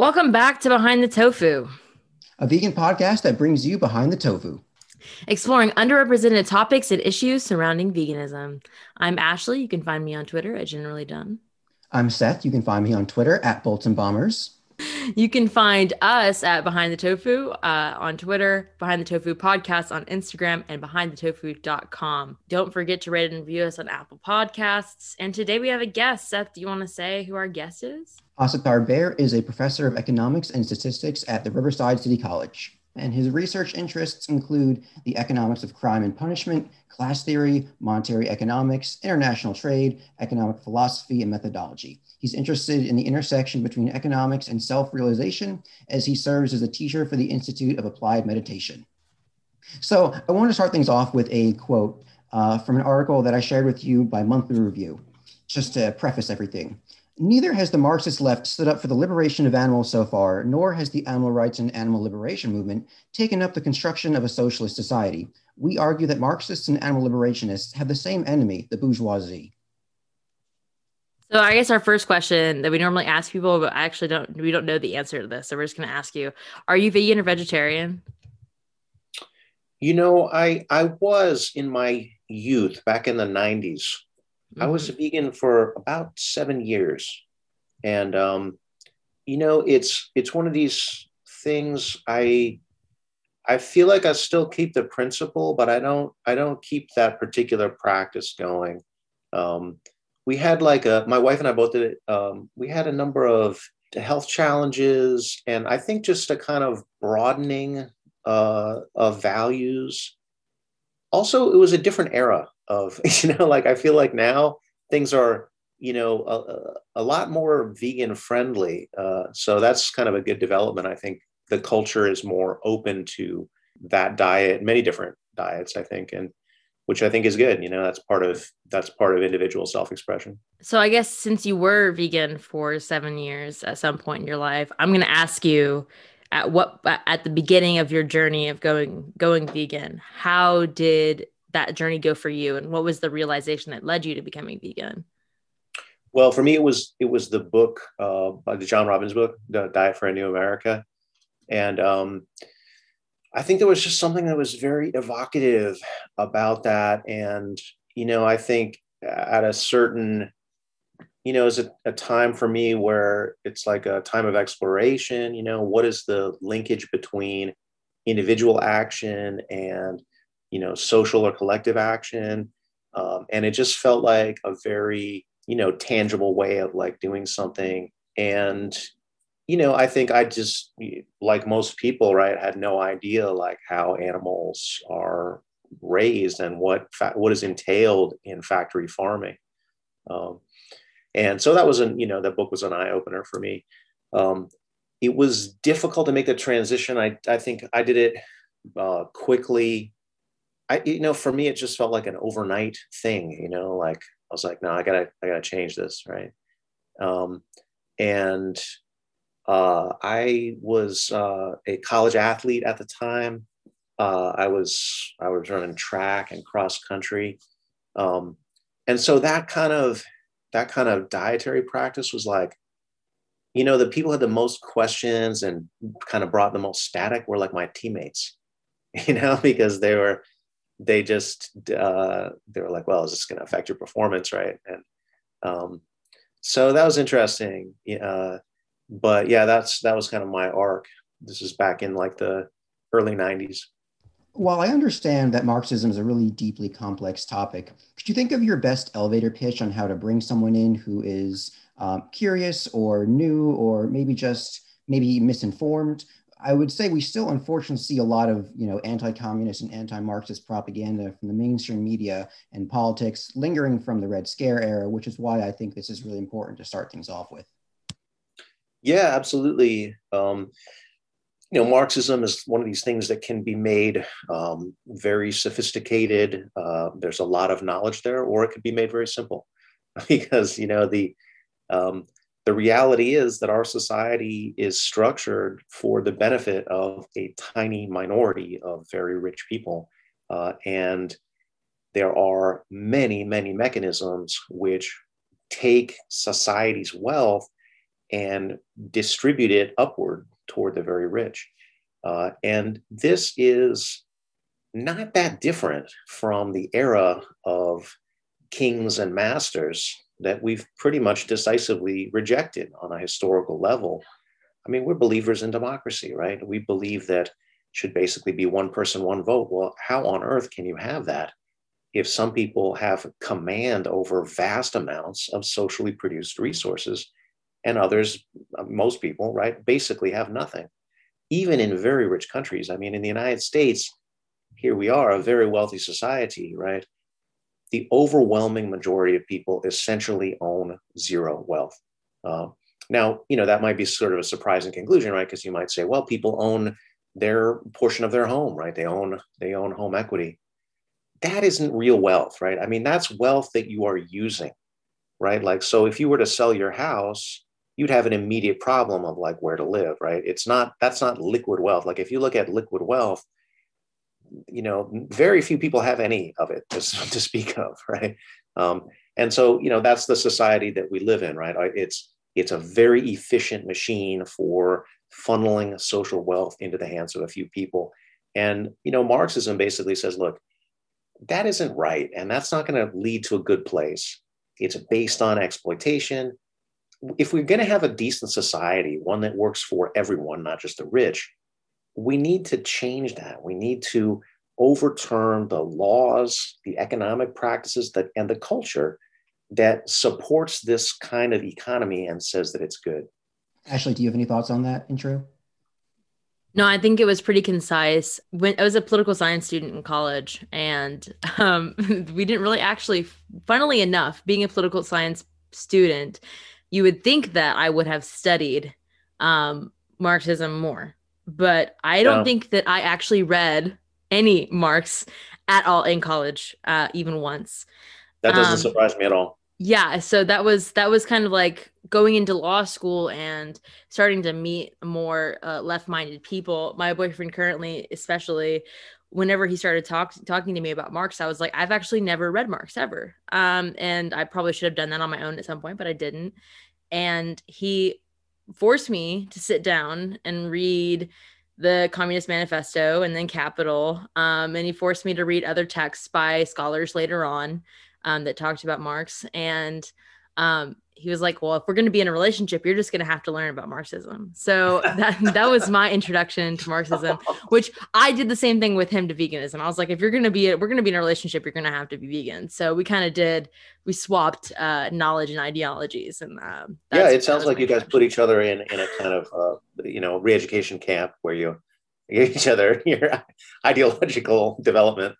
Welcome back to Behind the Tofu, a vegan podcast that brings you behind the tofu, exploring underrepresented topics and issues surrounding veganism. I'm Ashley. You can find me on Twitter at Generally Done. I'm Seth. You can find me on Twitter at Bolts and Bombers. You can find us at Behind the Tofu uh, on Twitter, Behind the Tofu Podcast on Instagram, and BehindTheTofu.com. Don't forget to rate and review us on Apple Podcasts. And today we have a guest. Seth, do you want to say who our guest is? Asatar Bair is a professor of economics and statistics at the Riverside City College and his research interests include the economics of crime and punishment, class theory, monetary economics, international trade, economic philosophy, and methodology. He's interested in the intersection between economics and self realization as he serves as a teacher for the Institute of Applied Meditation. So, I want to start things off with a quote uh, from an article that I shared with you by Monthly Review, just to preface everything. Neither has the Marxist left stood up for the liberation of animals so far, nor has the animal rights and animal liberation movement taken up the construction of a socialist society. We argue that Marxists and animal liberationists have the same enemy, the bourgeoisie. So I guess our first question that we normally ask people, but I actually don't we don't know the answer to this. So we're just gonna ask you, are you vegan or vegetarian? You know, I I was in my youth back in the 90s. Mm-hmm. I was a mm-hmm. vegan for about seven years, and um, you know, it's it's one of these things. I I feel like I still keep the principle, but I don't I don't keep that particular practice going. Um, we had like a my wife and I both did it. Um, we had a number of health challenges, and I think just a kind of broadening uh, of values. Also, it was a different era of you know like i feel like now things are you know a, a lot more vegan friendly. Uh, so that's kind of a good development. I think the culture is more open to that diet many different diets i think and which i think is good you know that's part of that's part of individual self-expression. So i guess since you were vegan for seven years at some point in your life i'm going to ask you at what at the beginning of your journey of going going vegan how did that journey go for you? And what was the realization that led you to becoming vegan? Well for me it was it was the book uh, the john robbins book the diet for a new america. And um, i think there was just something that was very evocative about that. And you know i think at a certain you know is a, a time for me where it's like a time of exploration? You know what is the linkage between individual action and you know social or collective action. Um, and it just felt like a very you know tangible way of like doing something. And you know i think i just like most people right had no idea like how animals are raised and what fa- what is entailed in factory farming. Um, and so that was an you know that book was an eye-opener for me. Um, it was difficult to make the transition. I i think i did it uh, quickly I, you know, for me, it just felt like an overnight thing, you know, like I was like, no, I gotta, I gotta change this. Right. Um, and uh, I was uh, a college athlete at the time. Uh, I was, I was running track and cross country. Um, and so that kind of, that kind of dietary practice was like, you know, the people had the most questions and kind of brought the most static were like my teammates, you know, because they were, they just uh, they were like, well, is this going to affect your performance, right? And um, so that was interesting. Uh, but yeah, that's that was kind of my arc. This is back in like the early '90s. While I understand that Marxism is a really deeply complex topic, could you think of your best elevator pitch on how to bring someone in who is um, curious or new or maybe just maybe misinformed I would say we still unfortunately see a lot of you know anti-communist and anti-Marxist propaganda from the mainstream media and politics lingering from the Red Scare era, which is why I think this is really important to start things off with. Yeah, absolutely. Um, you know, Marxism is one of these things that can be made um, very sophisticated. Uh, there's a lot of knowledge there, or it could be made very simple, because you know the um, the reality is that our society is structured for the benefit of a tiny minority of very rich people. Uh, and there are many, many mechanisms which take society's wealth and distribute it upward toward the very rich. Uh, and this is not that different from the era of kings and masters that we've pretty much decisively rejected on a historical level. I mean, we're believers in democracy, right? We believe that should basically be one person, one vote. Well, how on earth can you have that if some people have command over vast amounts of socially produced resources and others, most people, right, basically have nothing? Even in very rich countries. I mean, in the United States, here we are, a very wealthy society, right? The overwhelming majority of people essentially own zero wealth. Uh, now, you know, that might be sort of a surprising conclusion, right? Because you might say, well, people own their portion of their home, right? They own they own home equity. That isn't real wealth, right? I mean, that's wealth that you are using, right? Like, so if you were to sell your house, you'd have an immediate problem of like where to live, right? It's not that's not liquid wealth. Like if you look at liquid wealth, you know, very few people have any of it to, to speak of, right? Um, and so, you know, that's the society that we live in, right? It's it's a very efficient machine for funneling social wealth into the hands of a few people. And, you know, Marxism basically says, look, that isn't right. And that's not going to lead to a good place. It's based on exploitation. If we're going to have a decent society, one that works for everyone, not just the rich, we need to change that. We need to overturn the laws, the economic practices that and the culture that supports this kind of economy and says that it's good. Ashley, do you have any thoughts on that intro? No, I think it was pretty concise. When I was a political science student in college, and um, we didn't really actually, funnily enough, being a political science student, you would think that I would have studied um, Marxism more, but I don't think that I actually read any Marx at all in college, uh, even once. That doesn't um, surprise me at all. yeah so that was that was kind of like going into law school and starting to meet more uh, left-minded people. My boyfriend currently especially whenever he started talk, talking to me about marx i was like i've actually never read marx ever. Um, and i probably should have done that on my own at some point but i didn't. And he forced me to sit down and read the communist manifesto and then capital um, and he forced me to read other texts by scholars later on um, that talked about Marx. And um, he was like, "Well, if we're going to be in a relationship, you're just going to have to learn about Marxism." So that that was my introduction to Marxism, which I did the same thing with him to veganism. I was like, "If you're going to be, we're going to be in a relationship, you're going to have to be vegan." So we kind of did, we swapped uh, knowledge and ideologies, and uh, yeah, it sounds like you guys put each other in in a kind of uh, you know re-education camp where you each other your ideological development.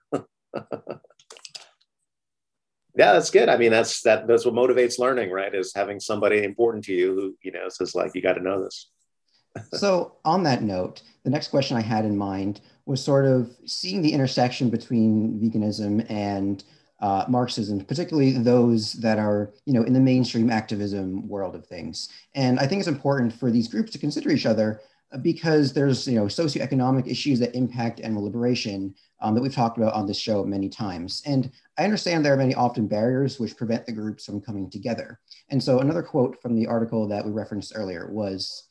Yeah that's good. I mean that's that that's what motivates learning right is having somebody important to you who you know says like you got to know this. So on that note the next question i had in mind was sort of seeing the intersection between veganism and uh, marxism particularly those that are you know in the mainstream activism world of things. And i think it's important for these groups to consider each other because there's you know socioeconomic issues that impact animal liberation um, that we've talked about on this show many times. And I understand there are many often barriers which prevent the groups from coming together. And so another quote from the article that we referenced earlier was,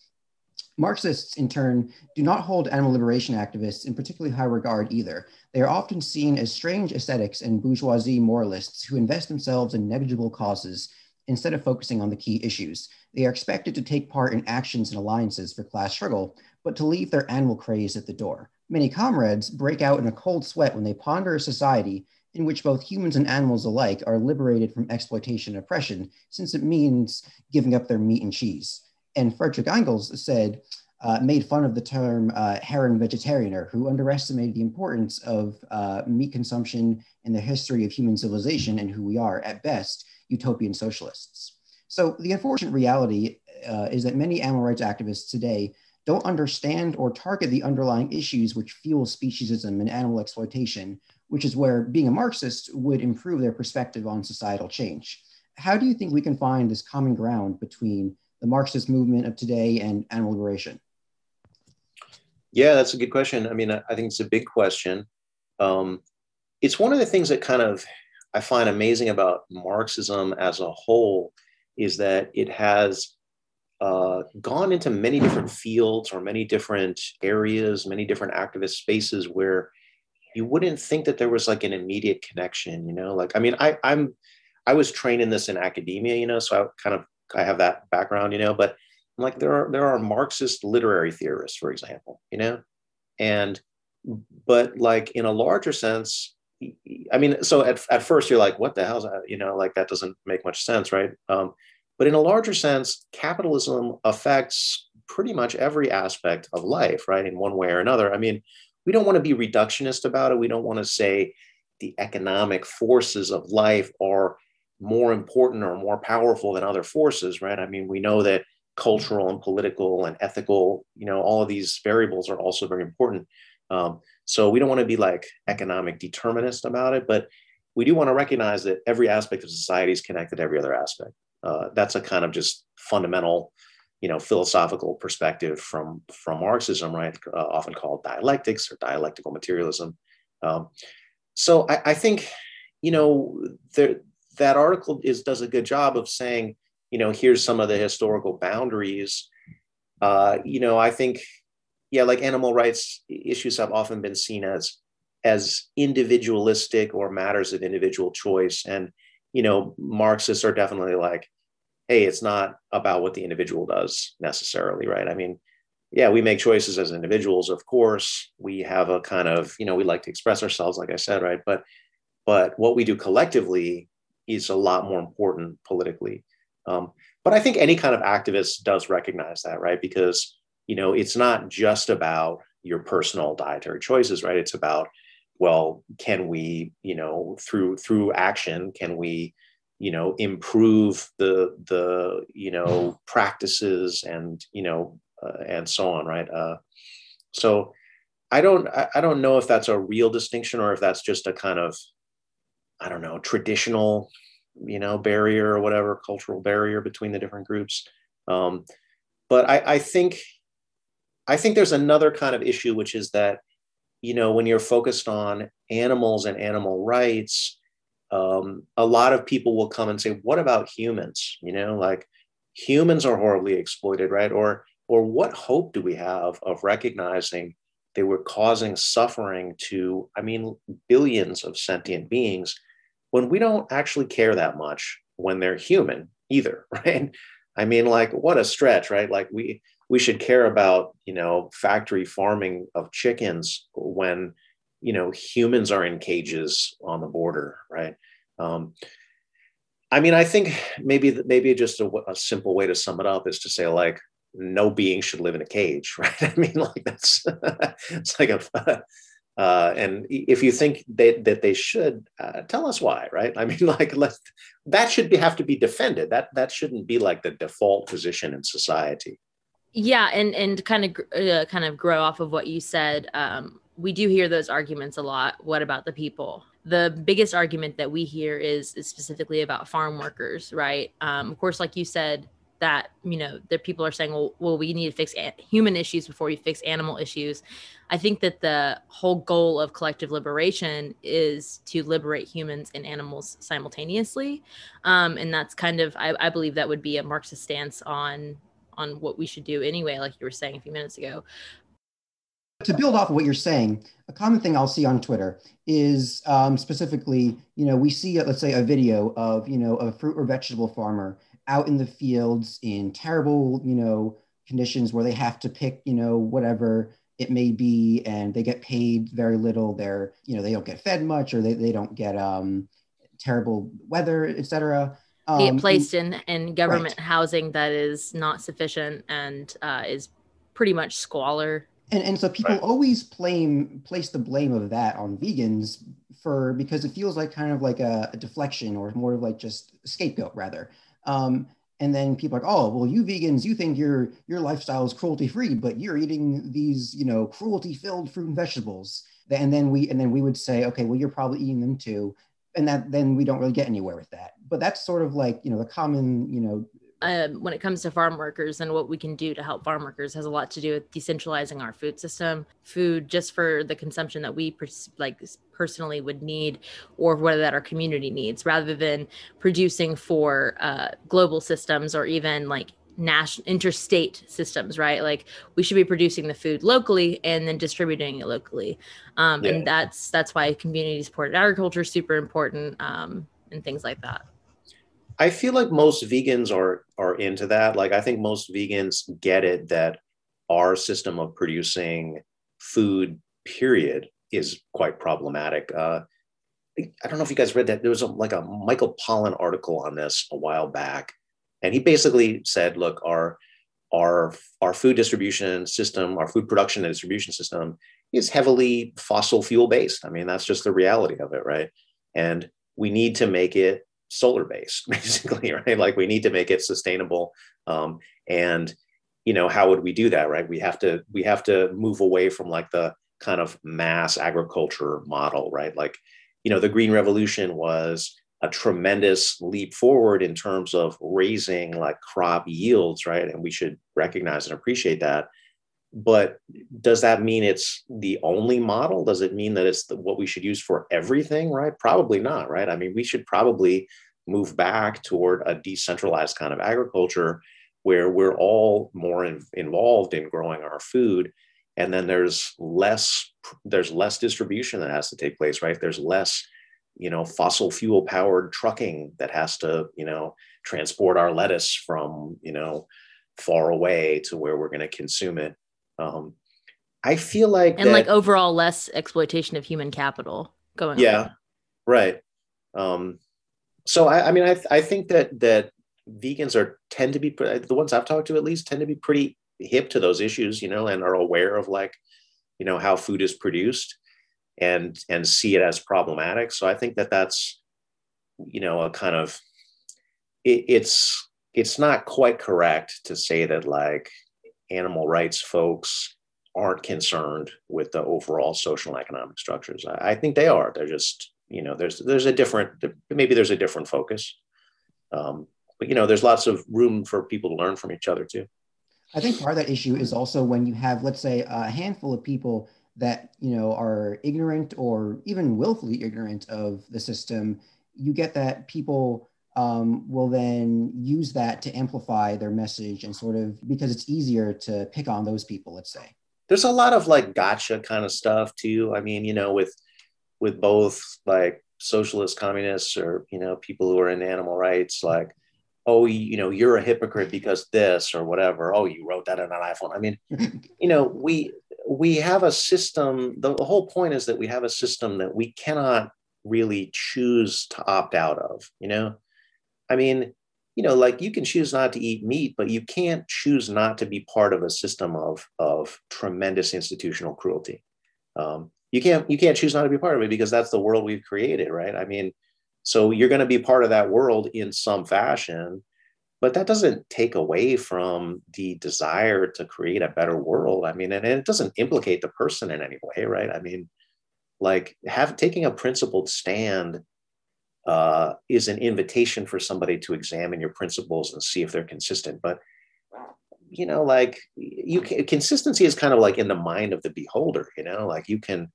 Marxists, in turn, do not hold animal liberation activists in particularly high regard either. They are often seen as strange ascetics and bourgeoisie moralists who invest themselves in negligible causes instead of focusing on the key issues. They are expected to take part in actions and alliances for class struggle, but to leave their animal craze at the door. Many comrades break out in a cold sweat when they ponder a society in which both humans and animals alike are liberated from exploitation and oppression, since it means giving up their meat and cheese. And Friedrich Engels said, uh, made fun of the term uh, Herren vegetarianer, who underestimated the importance of uh, meat consumption in the history of human civilization and who we are, at best, utopian socialists. So the unfortunate reality uh, is that many animal rights activists today don't understand or target the underlying issues which fuel speciesism and animal exploitation, which is where being a Marxist would improve their perspective on societal change. How do you think we can find this common ground between the Marxist movement of today and animal liberation? Yeah, that's a good question. I mean, I think it's a big question. Um, it's one of the things that kind of I find amazing about Marxism as a whole is that it has uh, gone into many different fields or many different areas, many different activist spaces where you wouldn't think that there was like an immediate connection, you know, like, I mean, I, I'm, I was trained in this in academia, you know, so I kind of, I have that background, you know, but like there are, there are Marxist literary theorists, for example, you know, and, but like in a larger sense, I mean, so at, at first you're like, what the hell's that? You know, like that doesn't make much sense, right? Um, but in a larger sense, capitalism affects pretty much every aspect of life, right? In one way or another. I mean, we don't want to be reductionist about it. We don't want to say the economic forces of life are more important or more powerful than other forces, right? I mean, we know that cultural and political and ethical, you know, all of these variables are also very important. Um, so we don't want to be like economic determinist about it, but we do want to recognize that every aspect of society is connected to every other aspect. Uh, that's a kind of just fundamental, you know, philosophical perspective from from Marxism, right? Uh, often called dialectics or dialectical materialism. Um, so I, I, think, you know, there, that article is does a good job of saying, you know, here's some of the historical boundaries. Uh, you know, I think, yeah, like animal rights issues have often been seen as as individualistic or matters of individual choice and you know, Marxists are definitely like, hey, it's not about what the individual does necessarily, right? I mean, yeah, we make choices as individuals, of course. We have a kind of, you know, we like to express ourselves, like I said, right? But but what we do collectively is a lot more important politically. Um, but I think any kind of activist does recognize that, right? Because you know, it's not just about your personal dietary choices, right? It's about well can we you know through through action can we you know improve the the you know practices and you know uh, and so on right uh, so i don't i don't know if that's a real distinction or if that's just a kind of i don't know traditional you know barrier or whatever cultural barrier between the different groups um, but I, I think i think there's another kind of issue which is that you know, when you're focused on animals and animal rights, um, a lot of people will come and say, "What about humans?" You know, like humans are horribly exploited, right? Or or what hope do we have of recognizing they were causing suffering to, I mean, billions of sentient beings when we don't actually care that much when they're human either, right? I mean, like, what a stretch, right? Like we we should care about you know factory farming of chickens when you know humans are in cages on the border right? Um, i mean i think maybe maybe just a, a, simple way to sum it up is to say like no being should live in a cage right? I mean like that's it's like a uh, and if you think that, that they should uh, tell us why right? I mean like that should be, have to be defended. That that shouldn't be like the default position in society yeah, and and kind of uh, kind of grow off of what you said. Um, we do hear those arguments a lot. What about the people? The biggest argument that we hear is, is specifically about farm workers, right? Um, of course, like you said, that you know that people are saying, well, well, we need to fix a- human issues before we fix animal issues. I think that the whole goal of collective liberation is to liberate humans and animals simultaneously, um, and that's kind of I, I believe that would be a Marxist stance on on what we should do anyway, like you were saying a few minutes ago. To build off of what you're saying, a common thing I'll see on Twitter is um, specifically, you know, we see, let's say, a video of, you know, a fruit or vegetable farmer out in the fields in terrible, you know, conditions where they have to pick, you know, whatever it may be, and they get paid very little. They're, you know, they don't get fed much, or they, they don't get um, terrible weather, etc um, get placed in in government right. housing that is not sufficient and uh, is pretty much squalor. And and so people right. always blame place the blame of that on vegans for because it feels like kind of like a, a deflection or more of like just a scapegoat rather. Um, and then people are like, oh, well, you vegans, you think your your lifestyle is cruelty free, but you're eating these, you know, cruelty filled fruit and vegetables. And then we and then we would say, okay, well, you're probably eating them too and that then we don't really get anywhere with that. But that's sort of like you know the common you know uh, when it comes to farm workers and what we can do to help farm workers has a lot to do with decentralizing our food system. Food just for the consumption that we pers- like personally would need or whether that our community needs rather than producing for uh, global systems or even like national interstate systems right? Like we should be producing the food locally and then distributing it locally. Um, yeah. and that's that's why community supported agriculture is super important um, and things like that. I feel like most vegans are are into that. Like i think most vegans get it that our system of producing food period is quite problematic. Uh, I don't know if you guys read that. There was a, like a Michael Pollan article on this a while back, and he basically said, "Look, our our our food distribution system, our food production and distribution system is heavily fossil fuel based. I mean, that's just the reality of it, right? And we need to make it solar based, basically, right? Like we need to make it sustainable. Um, and you know, how would we do that, right? We have to we have to move away from like the kind of mass agriculture model, right? Like you know, the Green Revolution was a tremendous leap forward in terms of raising like crop yields, right? And we should recognize and appreciate that. But does that mean it's the only model? Does it mean that it's the, what we should use for everything, right? Probably not, right? I mean, we should probably move back toward a decentralized kind of agriculture where we're all more in, involved in growing our food and then there's less there's less distribution that has to take place right there's less you know fossil fuel powered trucking that has to you know transport our lettuce from you know far away to where we're going to consume it um, i feel like and that, like overall less exploitation of human capital going on. yeah on. right um, so I, I mean I, I think that that vegans are tend to be the ones i've talked to at least tend to be pretty hip to those issues, you know, and are aware of like, you know, how food is produced and and see it as problematic. So I think that that's, you know, a kind of it, it's it's not quite correct to say that like animal rights folks aren't concerned with the overall social and economic structures. I, I think they are. They're just, you know, there's there's a different maybe there's a different focus. Um, but you know, there's lots of room for people to learn from each other too. I think part of that issue is also when you have, let's say, a handful of people that you know are ignorant or even willfully ignorant of the system. You get that people um, will then use that to amplify their message and sort of because it's easier to pick on those people. Let's say there's a lot of like gotcha kind of stuff too. I mean, you know, with with both like socialist communists or you know people who are in animal rights, like oh you know you're a hypocrite because this or whatever oh you wrote that on an iphone i mean you know we we have a system the, the, whole point is that we have a system that we cannot really choose to opt out of you know? I mean you know like you can choose not to eat meat but you can't choose not to be part of a system of of tremendous institutional cruelty. Um, you can't you can't choose not to be part of it because that's the world we've created right? I mean so you're going to be part of that world in some fashion, but that doesn't take away from the desire to create a better world. I mean, and, and it doesn't implicate the person in any way, right? I mean, like have taking a principled stand uh, is an invitation for somebody to examine your principles and see if they're consistent. But you know, like you can, consistency is kind of like in the mind of the beholder. You know, like you can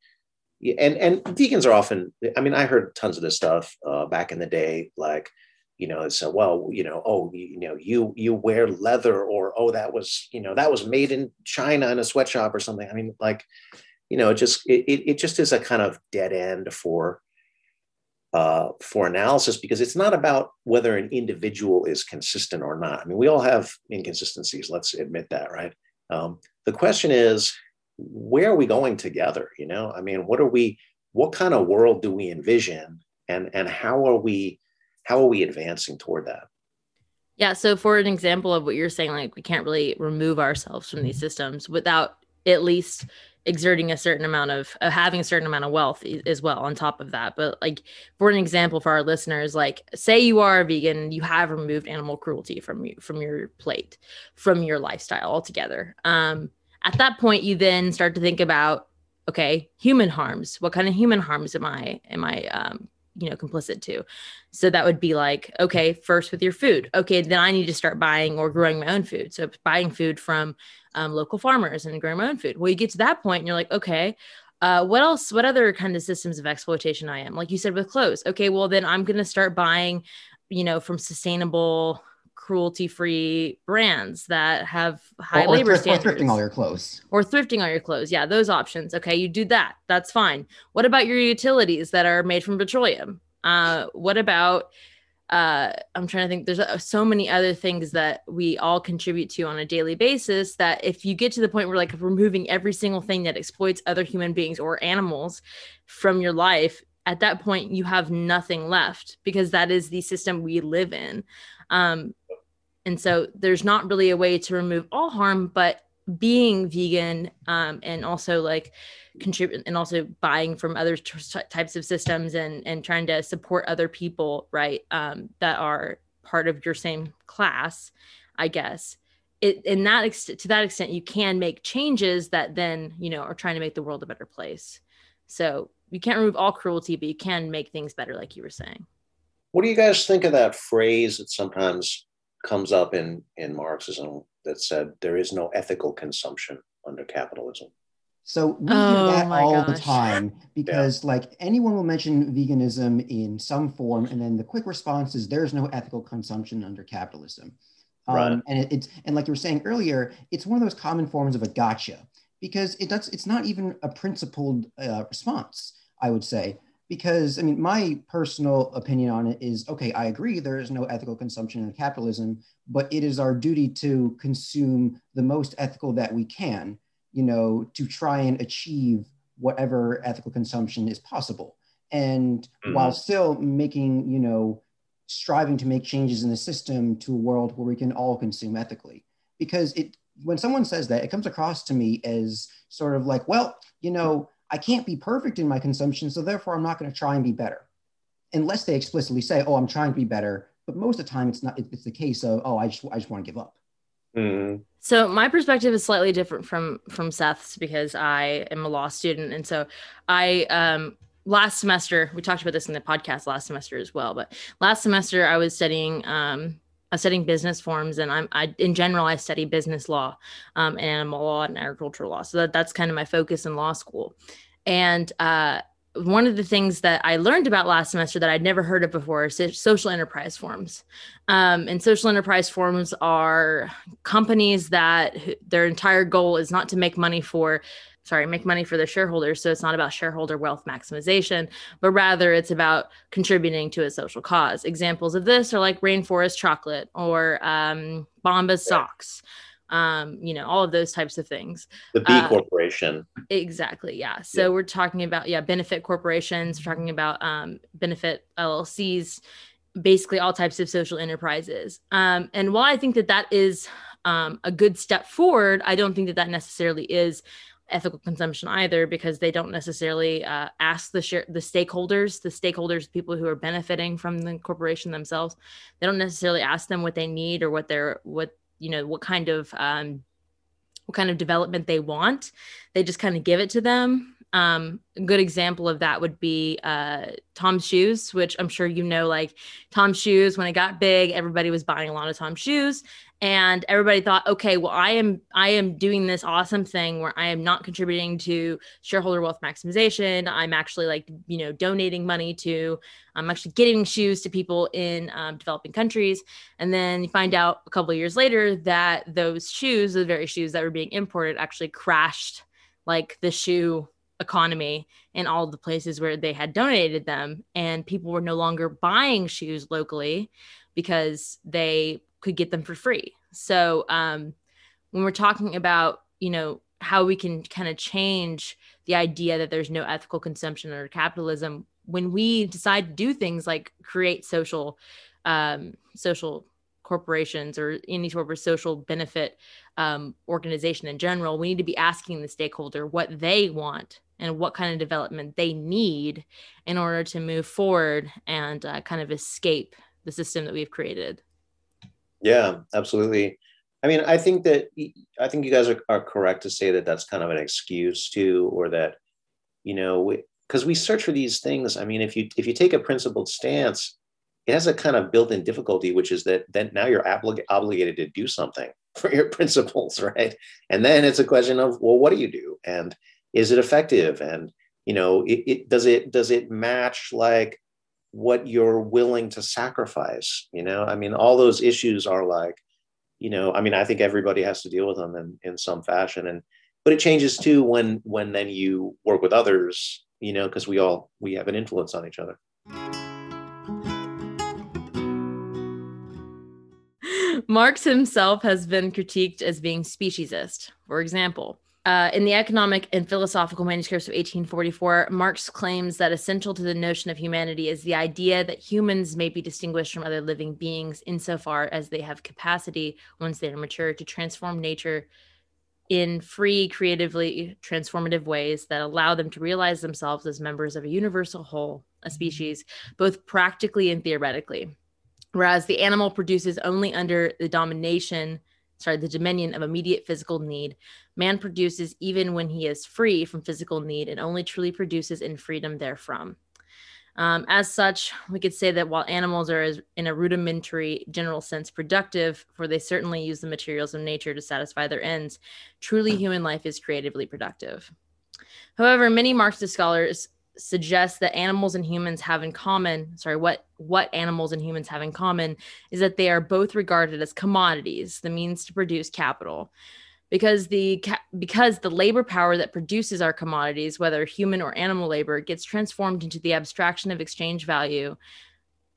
and and vegans are often i mean i heard tons of this stuff uh, back in the day like you know so well you know oh you, you, know you you wear leather or oh that was you know that was made in china in a sweatshop or something i mean like you know it just it, it just is a kind of dead end for uh, for analysis because it's not about whether an individual is consistent or not. I mean, we all have inconsistencies. Let's admit that, right? Um, the question is, where are we going together you know i mean what are we what kind of world do we envision and and how are we how are we advancing toward that? Yeah so for an example of what you're saying like we can't really remove ourselves from these systems without at least exerting a certain amount of having a certain amount of wealth as well on top of that. But like for an example for our listeners like say you are a vegan you have removed animal cruelty from you from your plate from your lifestyle altogether. Um at that point you then start to think about okay human harms. What kind of human harms am i am i um, you know complicit to. So that would be like okay first with your food. Okay then i need to start buying or growing my own food. So buying food from um, local farmers and growing my own food. Well you get to that point and you're like okay uh, what else what other kind of systems of exploitation i am? Like you said with clothes. Okay well then i'm going to start buying you know from sustainable cruelty-free brands that have high or, or labor thrift, standards. Or thrifting all your clothes. Or thrifting all your clothes. Yeah, those options. Okay, you do that. That's fine. What about your utilities that are made from petroleum? Uh, what about uh, I'm trying to think. There's uh, so many other things that we all contribute to on a daily basis that if you get to the point where like removing every single thing that exploits other human beings or animals from your life, at that point you have nothing left because that is the system we live in. Um, and so there's not really a way to remove all harm, but being vegan um, and also like contribute and also buying from other t- types of systems and and trying to support other people right um, that are part of your same class i guess. It in that ex- to that extent you can make changes that then you know are trying to make the world a better place. So you can't remove all cruelty but you can make things better like you were saying. What do you guys think of that phrase that sometimes comes up in in marxism that said there is no ethical consumption under capitalism so we oh, hear that all gosh. the time because, yeah. like, anyone will mention veganism in some form, and then the quick response is there's no ethical consumption under capitalism. Um, right. And it, it's and like you were saying earlier, it's one of those common forms of a gotcha because it does. It's not even a principled uh, response, I would say. Because I mean, my personal opinion on it is okay. I agree there is no ethical consumption in capitalism, but it is our duty to consume the most ethical that we can you know, to try and achieve whatever ethical consumption is possible. And mm-hmm. while still making, you know, striving to make changes in the system to a world where we can all consume ethically. Because it when someone says that, it comes across to me as sort of like, well, you know, I can't be perfect in my consumption, so therefore I'm not going to try and be better. Unless they explicitly say, oh, I'm trying to be better. But most of the time it's not, it's the case of, oh, I just, I just want to give up. Mm-hmm. So my perspective is slightly different from from Seth's because I am a law student, and so I um last semester we talked about this in the podcast last semester as well. But last semester I was studying um I was studying business forms, and I'm I in general I study business law, um, animal law, and agricultural law. So that that's kind of my focus in law school, and uh one of the things that I learned about last semester that I'd never heard of before is social enterprise forms. Um, and social enterprise forms are companies that their entire goal is not to make money for, sorry, make money for their shareholders. So it's not about shareholder wealth maximization, but rather it's about contributing to a social cause. Examples of this are like Rainforest Chocolate or um, Bombas Socks um, you know, all of those types of things. The B uh, corporation. Exactly. Yeah. So yeah. we're talking about, yeah, benefit corporations, we're talking about um, benefit LLCs, basically all types of social enterprises. Um, and while I think that that is um, a good step forward, I don't think that that necessarily is ethical consumption either because they don't necessarily uh, ask the share the stakeholders the stakeholders people who are benefiting from the corporation themselves they don't necessarily ask them what they need or what they're what you know what kind of um, what kind of development they want they just kind of give it to them um, a good example of that would be uh, Tom's shoes, which I'm sure you know. Like Tom's shoes, when it got big, everybody was buying a lot of Tom's shoes, and everybody thought okay well i am i am doing this awesome thing where i am not contributing to shareholder wealth maximization. I'm actually like you know donating money to i'm actually getting shoes to people in um, developing countries. And then you find out a couple years later that those shoes the very shoes that were being imported actually crashed like the shoe economy in all the places where they had donated them. And people were no longer buying shoes locally because they could get them for free. So um, when we're talking about, you know, how we can kind of change the idea that there's no ethical consumption under capitalism, when we decide to do things like create social, um, social corporations or any sort of social benefit um, organization in general, we need to be asking the stakeholder what they want and what kind of development they need in order to move forward and uh, kind of escape the system that we've created. Yeah, absolutely. I mean, I think that I think you guys are, are correct to say that that's kind of an excuse too, or that you know, because we, we search for these things. I mean, if you if you take a principled stance, it has a kind of built-in difficulty, which is that then now you're oblig- obligated to do something for your principles, right? And then it's a question of well, what do you do, and is it effective, and you know, it, it does it does it match like what you're willing to sacrifice you know? I mean all those issues are like you know i mean i think everybody has to deal with them in, in some fashion. And but it changes too when when then you work with others you know because we all we have an influence on each other. Marx himself has been critiqued as being speciesist. For example, uh, in the economic and philosophical manuscripts of 1844, Marx claims that essential to the notion of humanity is the idea that humans may be distinguished from other living beings insofar as they have capacity, once they are mature, to transform nature in free, creatively transformative ways that allow them to realize themselves as members of a universal whole, a species, both practically and theoretically. Whereas the animal produces only under the domination sorry, the dominion of immediate physical need. Man produces even when he is free from physical need and only truly produces in freedom therefrom. Um, as such, we could say that while animals are, in a rudimentary general sense, productive, for they certainly use the materials of nature to satisfy their ends, truly human life is creatively productive. However, many Marxist scholars suggests that animals and humans have in common sorry what what animals and humans have in common is that they are both regarded as commodities the means to produce capital. Because the because the labor power that produces our commodities whether human or animal labor gets transformed into the abstraction of exchange value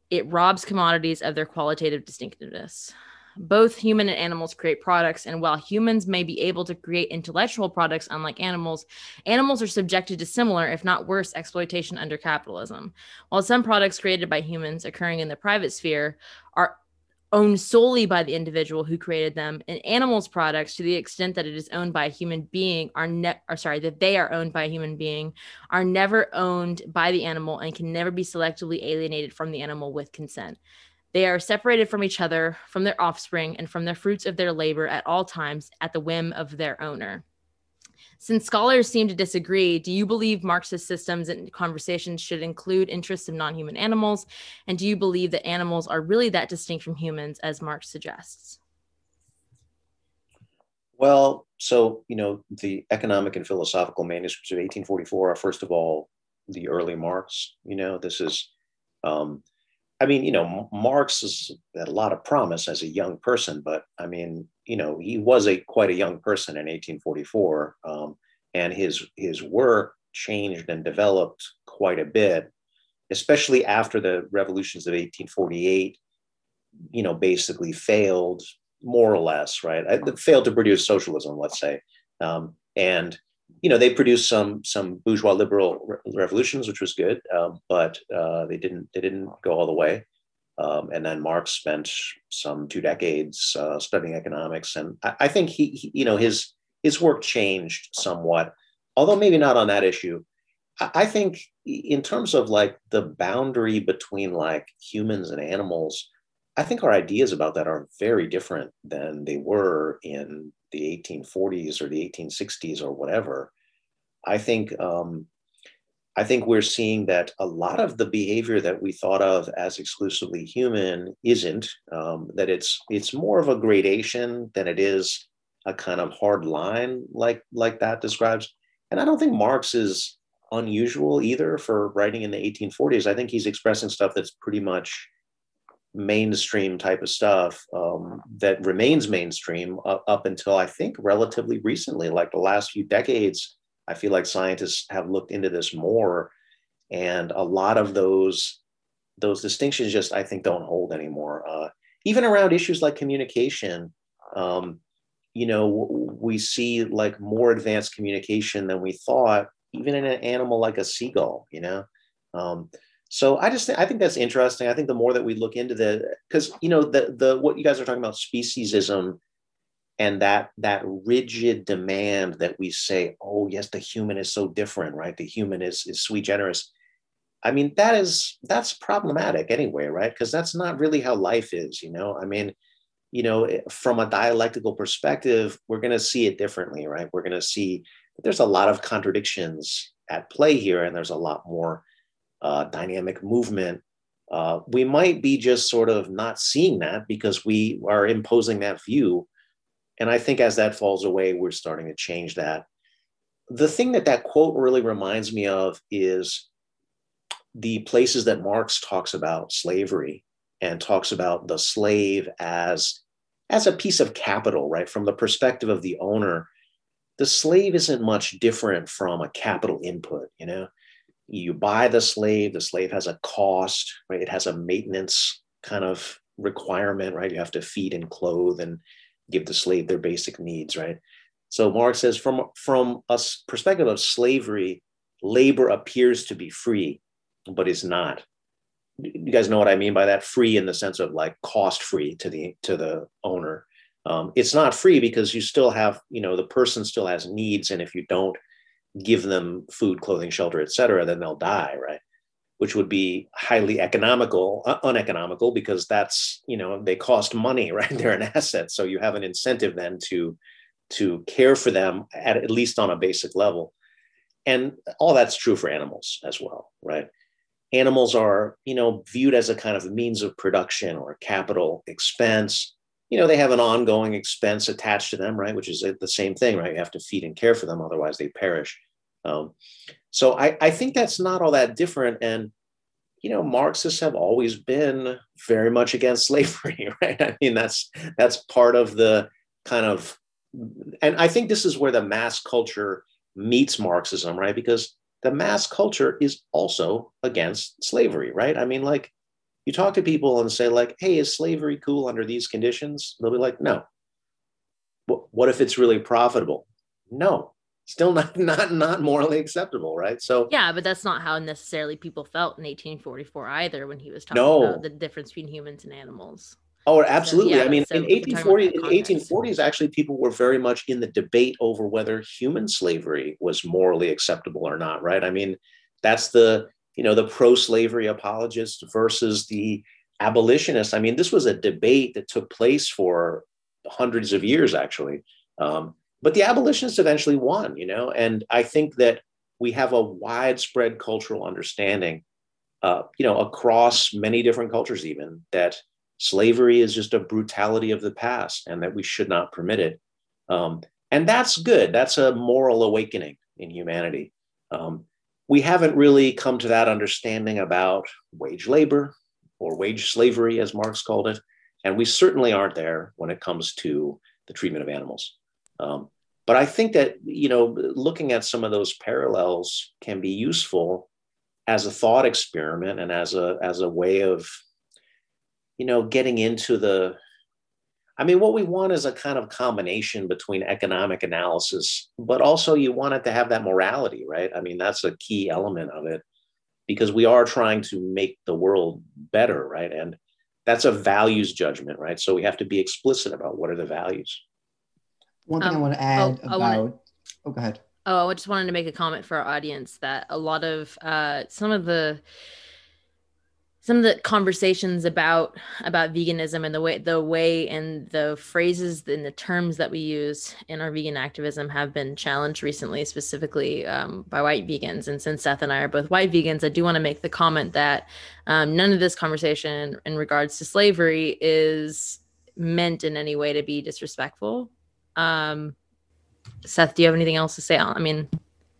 it robs commodities of their qualitative distinctiveness both human and animals create products, and while humans may be able to create intellectual products, unlike animals, animals are subjected to similar, if not worse, exploitation under capitalism. While some products created by humans occurring in the private sphere are owned solely by the individual who created them and animals products to the extent that it is owned by a human being are ne- or sorry that they are owned by a human being are never owned by the animal and can never be selectively alienated from the animal with consent they are separated from each other, from their offspring, and from the fruits of their labor at all times at the whim of their owner. Since scholars seem to disagree, do you believe Marxist systems and conversations should include interests of non human animals? And do you believe that animals are really that distinct from humans as Marx suggests? Well, so, you know, the economic and philosophical manuscripts of 1844 are, first of all, the early Marx. You know, this is um, I mean, you know, Marx has had a lot of promise as a young person, but I mean, you know, he was a quite a young person in 1844, um, and his his work changed and developed quite a bit, especially after the revolutions of 1848. You know, basically failed more or less, right? failed to produce socialism, let's say, um, and you know they produced some some bourgeois liberal re- revolutions, which was good, um, but uh, they didn't they didn't go all the way. Um, and then Marx spent some two decades uh, studying economics, and I, I think he, he, you know his his work changed somewhat, although maybe not on that issue. I, I think in terms of like the boundary between like humans and animals, I think our ideas about that are very different than they were in the 1840s or the 1860s or whatever. I think um, I think we're seeing that a lot of the behavior that we thought of as exclusively human isn't. Um, that it's it's more of a gradation than it is a kind of hard line like like that describes. And I don't think Marx is unusual either for writing in the 1840s. I think he's expressing stuff that's pretty much mainstream type of stuff um, that remains mainstream up, until I think relatively recently, like the last few decades. I feel like scientists have looked into this more, and a lot of those those distinctions just I think don't hold anymore. Uh, even around issues like communication, um, you know, we see like more advanced communication than we thought, even in an animal like a seagull. You know. Um, so I just think, I think that's interesting. I think the more that we look into the because you know the the what you guys are talking about speciesism and that that rigid demand that we say, oh yes, the human is so different, right? The human is is sui generis. I mean, that is that's problematic anyway, right? Because that's not really how life is, you know. I mean, you know, eh, from a dialectical perspective, we're going to see it differently, right? We're going to see that there's a lot of contradictions at play here, and there's a lot more uh, dynamic movement, uh, we might be just sort of not seeing that because we are imposing that view. And I think as that falls away, we're starting to change that. The thing that that quote really reminds me of is the places that Marx talks about slavery and talks about the slave as as a piece of capital, right? From the perspective of the owner, the slave isn't much different from a capital input, you know. You buy the slave, the slave has a cost, right? It has a maintenance kind of requirement, right? You have to feed and clothe and give the slave their basic needs, right? So Marx says from from a perspective of slavery, labor appears to be free, but is not. You guys know what I mean by that? Free in the sense of like cost free to the to the owner. Um, it's not free because you still have, you know, the person still has needs, and if you don't give them food, clothing, shelter, et cetera, then they'll die, right? Which would be highly economical, uh, uneconomical, because that's, you know, they cost money, right? They're an asset, so you have an incentive then to to care for them at, at least on a basic level. And all that's true for animals as well, right? Animals are, you know, viewed as a kind of means of production or capital expense. You know, they have an ongoing expense attached to them, right? Which is the same thing, right? You have to feed and care for them, otherwise they perish. Um, so I, I think that's not all that different. And you know, Marxists have always been very much against slavery, right? I mean, that's that's part of the kind of and I think this is where the mass culture meets Marxism, right? Because the mass culture is also against slavery, right? I mean, like you talk to people and say, like, hey, is slavery cool under these conditions? They'll be like, no. What if it's really profitable? No. Still not not not morally acceptable, right? So yeah, but that's not how necessarily people felt in 1844 either when he was talking no. about the difference between humans and animals. Oh, absolutely. So, yeah, I mean, so in 1840, in the 1840s, actually, people were very much in the debate over whether human slavery was morally acceptable or not, right? I mean, that's the, you know, the pro-slavery apologists versus the abolitionists. I mean, this was a debate that took place for hundreds of years, actually. Um, but the abolitionists eventually won, you know, and I think that we have a widespread cultural understanding, uh, you know, across many different cultures, even that slavery is just a brutality of the past and that we should not permit it. Um, and that's good. That's a moral awakening in humanity. Um, we haven't really come to that understanding about wage labor or wage slavery, as Marx called it. And we certainly aren't there when it comes to the treatment of animals. Um, but I think that, you know, looking at some of those parallels can be useful as a thought experiment and as a, as a way of you know, getting into the, I mean, what we want is a kind of combination between economic analysis, but also you want it to have that morality, right? I mean, that's a key element of it because we are trying to make the world better, right? And that's a values judgment, right? So we have to be explicit about what are the values. One thing um, I want to add oh, about, wanna, oh, go ahead. Oh, I just wanted to make a comment for our audience that a lot of uh, some of the some of the conversations about about veganism and the way the way and the phrases and the terms that we use in our vegan activism have been challenged recently specifically um, by white vegans and since seth and i are both white vegans i do want to make the comment that um, none of this conversation in regards to slavery is meant in any way to be disrespectful um, seth do you have anything else to say i mean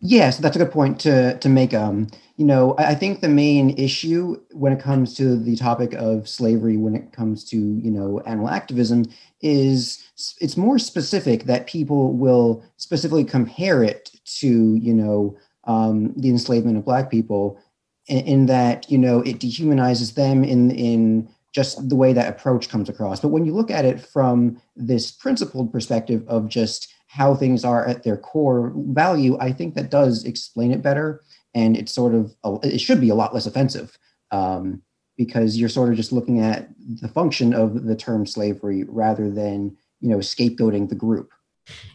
Yes, that's a good point to to make. Um, you know, I, I think the main issue when it comes to the topic of slavery, when it comes to you know animal activism, is it's more specific that people will specifically compare it to you know um, the enslavement of Black people, in, in that you know it dehumanizes them in in just the way that approach comes across. But when you look at it from this principled perspective of just how things are at their core value, I think that does explain it better. And it's sort of, it should be a lot less offensive um, because you're sort of just looking at the function of the term slavery rather than, you know, scapegoating the group.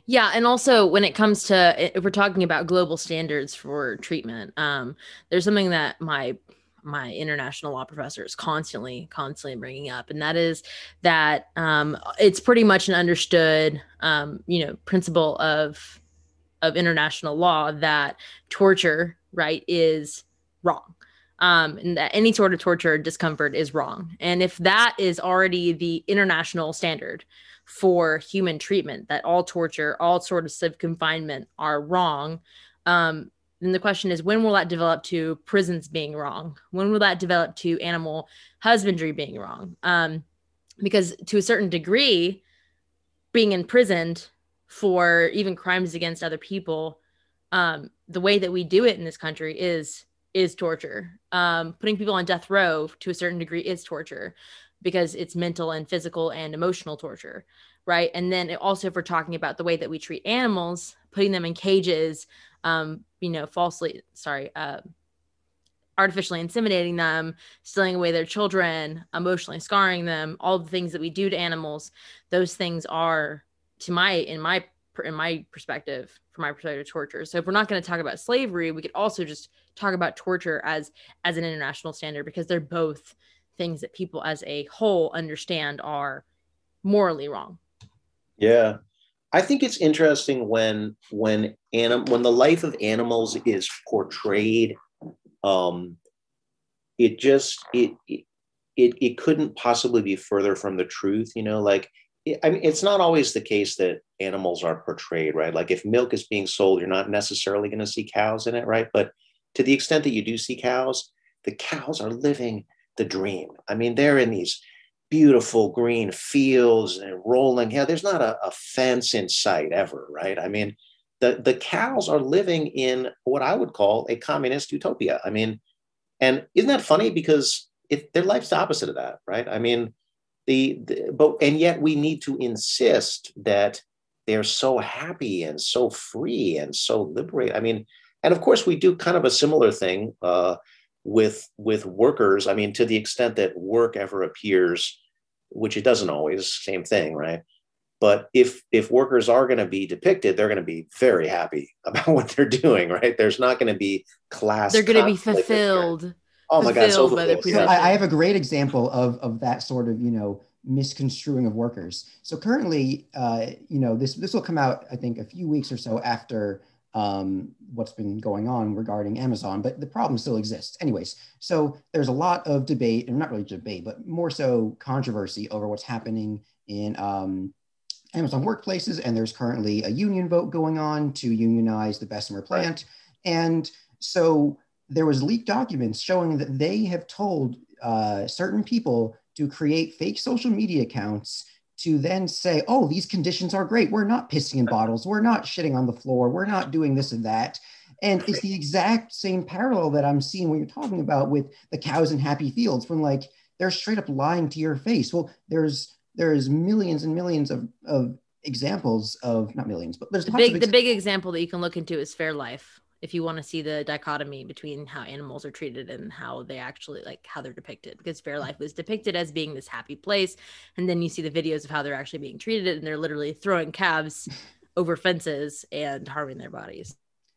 Yeah, and also when it comes to if we're talking about global standards for treatment, um, there's something that my my international law professor is constantly constantly bringing up and that is that um, it's pretty much an understood um, you know principle of of international law that torture right is wrong. Um, and that any sort of torture or discomfort is wrong. And if that is already the international standard for human treatment that all torture all sort of confinement are wrong um, then the question is when will that develop to prisons being wrong? When will that develop to animal husbandry being wrong? Um, because to a certain degree being imprisoned for even crimes against other people um, the way that we do it in this country is is torture. Um, putting people on death row to a certain degree is torture because it's mental and physical and emotional torture right? And then also if we're talking about the way that we treat animals putting them in cages um, you know falsely sorry uh, artificially intimidating them stealing away their children emotionally scarring them all the things that we do to animals. Those things are to my in my in my perspective from my perspective torture. So if we're not going to talk about slavery we could also just talk about torture as as an international standard because they're both things that people as a whole understand are morally wrong. Yeah i think it's interesting when when anim- when the life of animals is portrayed um it just it, it it it couldn't possibly be further from the truth you know like I mean, it's not always the case that animals are portrayed, right? Like if milk is being sold, you're not necessarily going to see cows in it, right? But to the extent that you do see cows, the cows are living the dream. I mean, they're in these beautiful green fields and rolling. Yeah, there's not a, a fence in sight ever, right? I mean, the, the cows are living in what I would call a communist utopia. I mean, and isn't that funny? Because it, their life's the opposite of that, right? I mean, the, the but and yet we need to insist that they're so happy and so free and so liberated. I mean, and of course we do kind of a similar thing uh, with with workers. I mean, to the extent that work ever appears, which it doesn't always, same thing, right? But if if workers are going to be depicted, they're going to be very happy about what they're doing, right? There's not going to be class. They're going to be fulfilled. Oh my god, so, so I, I have a great example of of that sort of you know misconstruing of workers. So currently, uh, you know, this this will come out I think a few weeks or so after um, what's been going on regarding Amazon, but the problem still exists. Anyways, so there's a lot of debate, and not really debate, but more so controversy over what's happening in um, Amazon workplaces. And there's currently a union vote going on to unionize the Bessemer plant. And so there was leaked documents showing that they have told uh, certain people to create fake social media accounts to then say, oh, these conditions are great. We're not pissing in bottles. We're not shitting on the floor. We're not doing this and that. And it's the exact same parallel that I'm seeing when you're talking about with the cows in happy fields when like they're straight up lying to your face. Well, there's there's millions and millions of, of examples of not millions, but there's the big the big example that you can look into is Fairlife if you want to see the dichotomy between how animals are treated and how they actually like how they're depicted because fairlife mm. was depicted as being this happy place and then you see the videos of how they're actually being treated and they're literally throwing calves over fences and harming their bodies.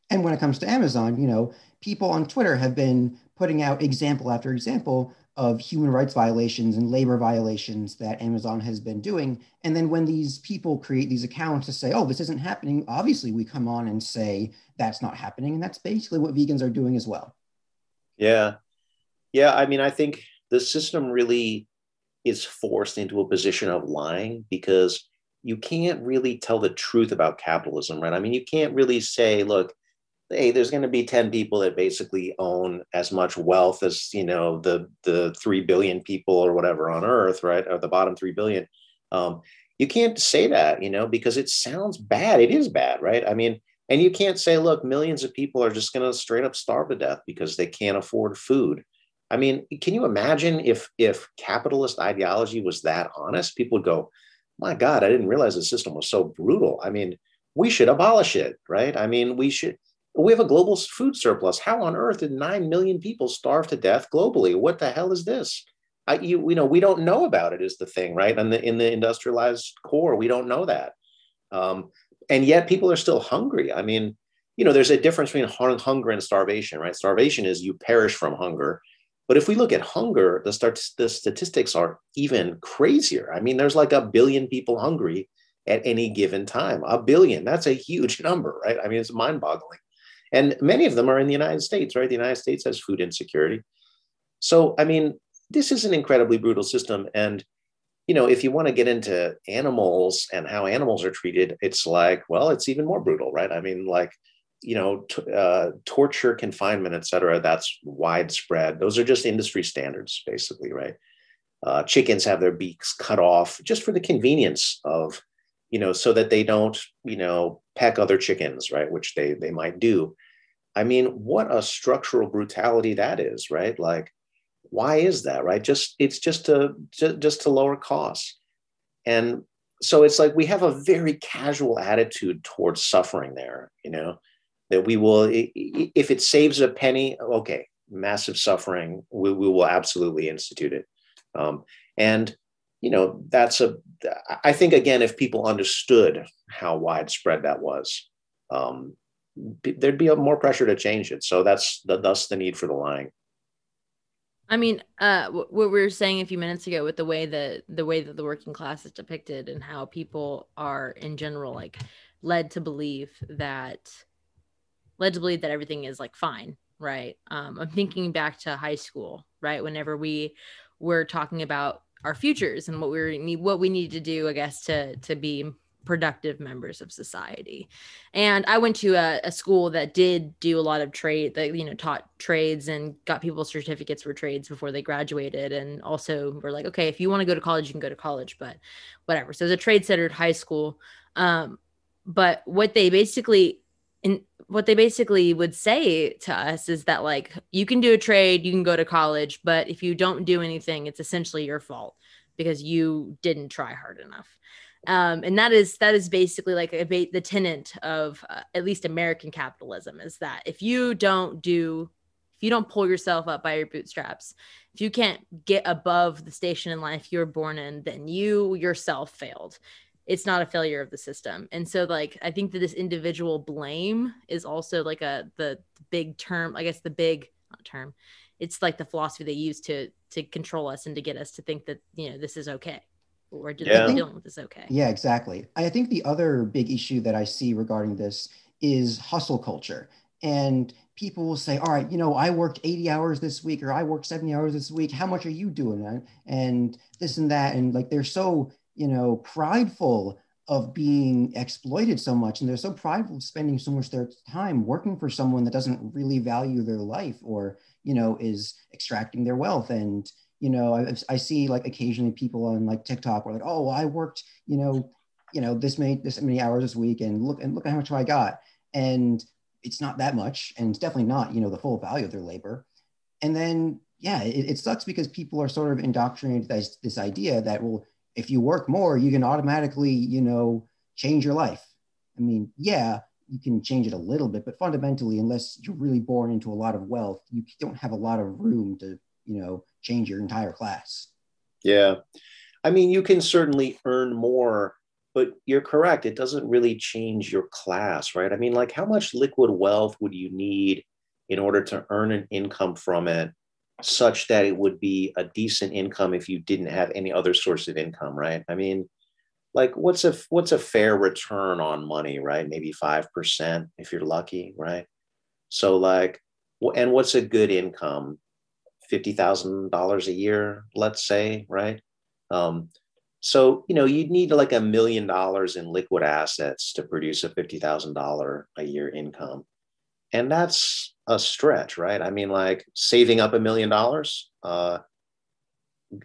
And when it comes to amazon you know people on twitter have been putting out example after example of human rights violations and labor violations that Amazon has been doing. And then when these people create these accounts to say, oh, this isn't happening, obviously we come on and say that's not happening. And that's basically what vegans are doing as well. Yeah. Yeah. I mean, I think the system really is forced into a position of lying because you can't really tell the truth about capitalism, right? I mean, you can't really say, look, hey there's going to be 10 people that basically own as much wealth as you know the the 3 billion people or whatever on earth right or the bottom 3 billion. Um, you can't say that you know because it sounds bad. It is bad right? I mean and you can't say look millions of people are just going to straight up starve to death because they can't afford food. I mean can you imagine if if capitalist ideology was that honest? People would go my god i didn't realize the system was so brutal. I mean we should abolish it right? I mean we should we have a global food surplus. How on earth did 9 million people starve to death globally? What the hell is this? I, you, you know, we don't know about it is the thing, right? And in the industrialized core, we don't know that. Um, and yet people are still hungry. I mean, you know, there's a difference between hunger and starvation, right? Starvation is you perish from hunger. But if we look at hunger, the, start, the statistics are even crazier. I mean, there's like a billion people hungry at any given time. A billion, that's a huge number, right? I mean, it's mind boggling. And many of them are in the United States, right? The United States has food insecurity. So, I mean, this is an incredibly brutal system. And, you know, if you want to get into animals and how animals are treated, it's like, well, it's even more brutal, right? I mean, like you know, t- uh, torture, confinement, et cetera, that's widespread. Those are just industry standards, basically, right? Uh, chickens have their beaks cut off just for the convenience of, you know, so that they don't, you know, peck other chickens, right? Which they they might do. I mean, what a structural brutality that is, right? Like, why is that, right? Just it's just to just, just to lower costs, and so it's like we have a very casual attitude towards suffering there, you know that we will if it saves a penny okay massive suffering we, we will absolutely institute it um, and you know that's a i think again if people understood how widespread that was um, there'd be a more pressure to change it so that's the, thus the need for the lying I mean, uh, what we were saying a few minutes ago with the way that the way that the working class is depicted and how people are in general like led to believe that led to believe that everything is like fine, right? Um, I'm thinking back to high school, right? Whenever we were talking about our futures and what we were what we need to do, I guess, to to be productive members of society. And I went to a, a, school that did do a lot of trade that, you know, taught trades and got people certificates for trades before they graduated. And also were like, okay, if you want to go to college, you can go to college, but whatever. So it was a trade centered high school. Um, but what they basically and what they basically would say to us is that like you can do a trade you can go to college but if you don't do anything it's essentially your fault because you didn't try hard enough. Um, and that is that is basically like a, the tenant of uh, at least american capitalism is that if you don't do if you don't pull yourself up by your bootstraps if you can't get above the station in life you were born in then you yourself failed it's not a failure of the system. And so like i think that this individual blame is also like a the big term i guess the big term it's like the philosophy they use to to control us and to get us to think that you know this is okay or yeah. dealing with this okay. Yeah exactly. I think the other big issue that i see regarding this is hustle culture. And people will say all right you know i worked 80 hours this week or i worked 70 hours this week. How much are you doing? And this and that. And like they're so you know, prideful of being exploited so much. And they're so prideful of spending so much their time working for someone that doesn't really value their life or you know is extracting their wealth. And you know I, I see like occasionally people on like tiktok were like oh well, i worked you know you know this many this many hours this week and look and look at how much i got. And it's not that much and it's definitely not you know the full value of their labor. And then yeah it, it sucks because people are sort of indoctrinated this, this idea that well if you work more, you can automatically, you know, change your life. I mean, yeah, you can change it a little bit, but fundamentally, unless you're really born into a lot of wealth, you don't have a lot of room to, you know, change your entire class. Yeah. I mean, you can certainly earn more, but you're correct. It doesn't really change your class, right? I mean, like, how much liquid wealth would you need in order to earn an income from it such that it would be a decent income if you didn't have any other source of income, right? I mean, like what's a what's a fair return on money, right? Maybe 5% if you're lucky, right? So like and what's a good income? $50,000 a year, let's say, right? Um, so, you know, you'd need like a million dollars in liquid assets to produce a $50,000 a year income. And that's a stretch, right? I mean, like saving up a million dollars. Uh,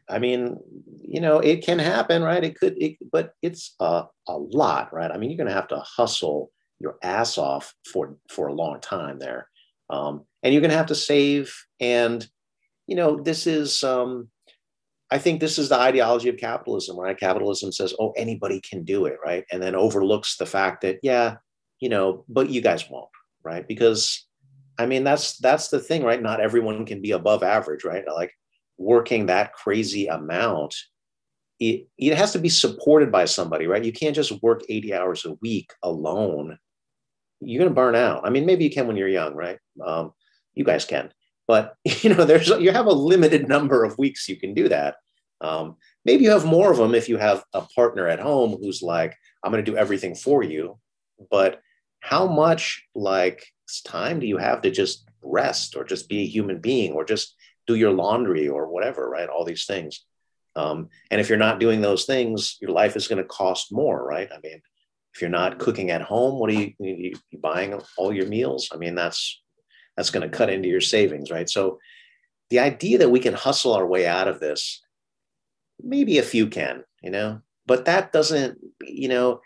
I mean, you know, it can happen, right? It could, it, but it's a, a lot, right? I mean, you're going to have to hustle your ass off for for a long time there, um, and you're going to have to save. And you know, this is, um, I think, this is the ideology of capitalism, right? Capitalism says, "Oh, anybody can do it," right, and then overlooks the fact that, yeah, you know, but you guys won't, right? Because I mean, that's that's the thing, right? Not everyone can be above average, right? Like working that crazy amount, it, it has to be supported by somebody, right? You can't just work 80 hours a week alone. You're gonna burn out. I mean, maybe you can when you're young, right? Um, you guys can, but you know, there's you have a limited number of weeks you can do that. Um, maybe you have more of them if you have a partner at home who's like, I'm gonna do everything for you, but how much like time do you have to just rest or just be a human being or just do your laundry or whatever right all these things um, and if you're not doing those things your life is going to cost more right i mean if you're not cooking at home, what are you, you, you buying all your meals? I mean, that's that's going to cut into your savings, right? So the idea that we can hustle our way out of this, maybe a few can, you know, but that doesn't, you know,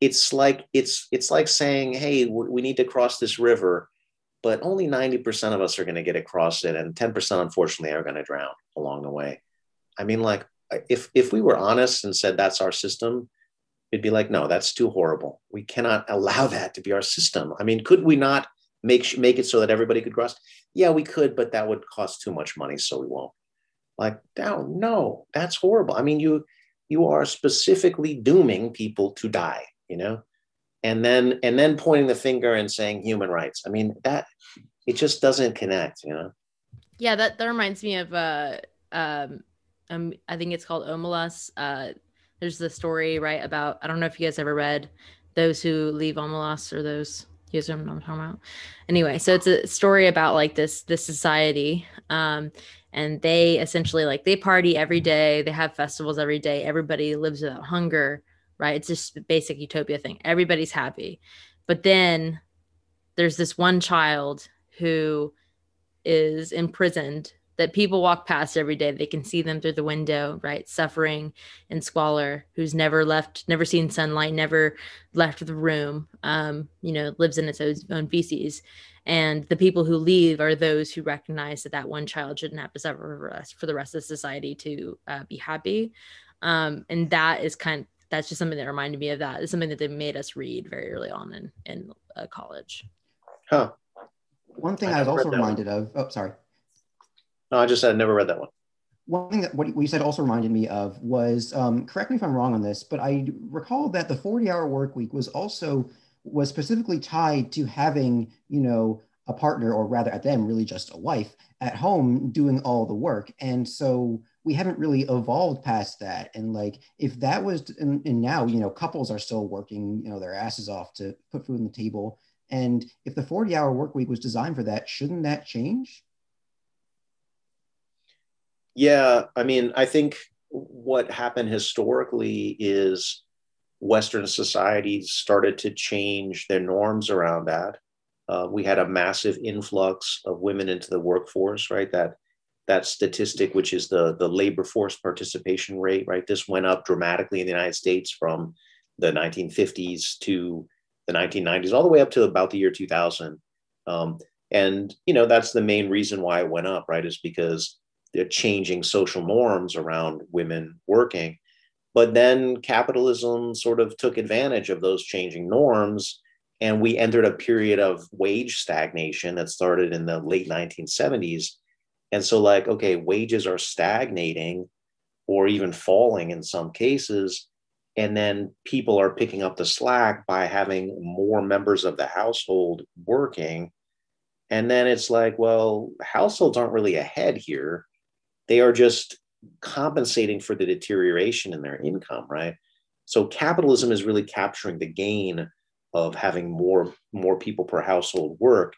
it's like it's it's like saying, hey, we need to cross this river, but only 90% of us are going to get across it, and 10% unfortunately are going to drown along the way. I mean, like if if we were honest and said that's our system, it'd be like, no, that's too horrible. We cannot allow that to be our system. I mean, could we not make make it so that everybody could cross? Yeah, we could, but that would cost too much money, so we won't. Like, no, no, that's horrible. I mean, you you are specifically dooming people to die, you know, and then and then pointing the finger and saying human rights. I mean, that it just doesn't connect, you know. Yeah, that that reminds me of uh um um I think it's called Omelas. Uh there's the story right about I don't know if you guys ever read those who leave Omelas or those you guys know what I'm talking about. Anyway, so it's a story about like this this society. Um, and they essentially like they party every day, they have festivals every day, everybody lives without hunger, right? It's just basic utopia thing. Everybody's happy. But then there's this one child who is imprisoned that people walk past every day. They can see them through the window, right? Suffering and squalor, who's never left, never seen sunlight, never left the room, um, you know, lives in its own feces. And the people who leave are those who recognize that that one child shouldn't have to suffer for the rest of society to uh, be happy. Um, and that is kind of, that's just something that reminded me of that. It's something that they made us read very early on in, in uh, college. Huh. One thing I, I was also reminded one. of, oh, sorry. No, I just said I never read that one. One thing that what you said also reminded me of was, um, correct me if I'm wrong on this, but I recall that the 40 hour work week was also was specifically tied to having, you know, a partner or rather at them really just a wife at home doing all the work. And so we haven't really evolved past that. And like, if that was, and, and now, you know, couples are still working, you know, their asses off to put food on the table. And if the 40 hour work week was designed for that, shouldn't that change? Yeah, I mean, I think what happened historically is Western societies started to change their norms around that. Uh, we had a massive influx of women into the workforce, right? That that statistic, which is the the labor force participation rate, right? This went up dramatically in the United States from the 1950s to the 1990s, all the way up to about the year 2000. Um, and you know that's the main reason why it went up, right? Is because the changing social norms around women working. But then capitalism sort of took advantage of those changing norms. And we entered a period of wage stagnation that started in the late 1970s. And so, like, okay, wages are stagnating or even falling in some cases. And then people are picking up the slack by having more members of the household working. And then it's like, well, households aren't really ahead here they are just compensating for the deterioration in their income, right? So capitalism is really capturing the gain of having more more people per household work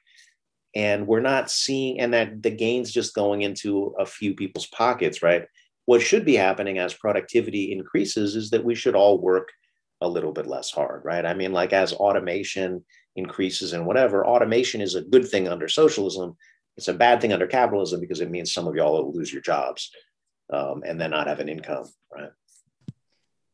and we're not seeing and that the gains just going into a few people's pockets right what should be happening as productivity increases is that we should all work a little bit less hard right i mean like as automation increases and whatever automation is a good thing under socialism it's a bad thing under capitalism because it means some of y'all will lose your jobs um, and then not have an income, right?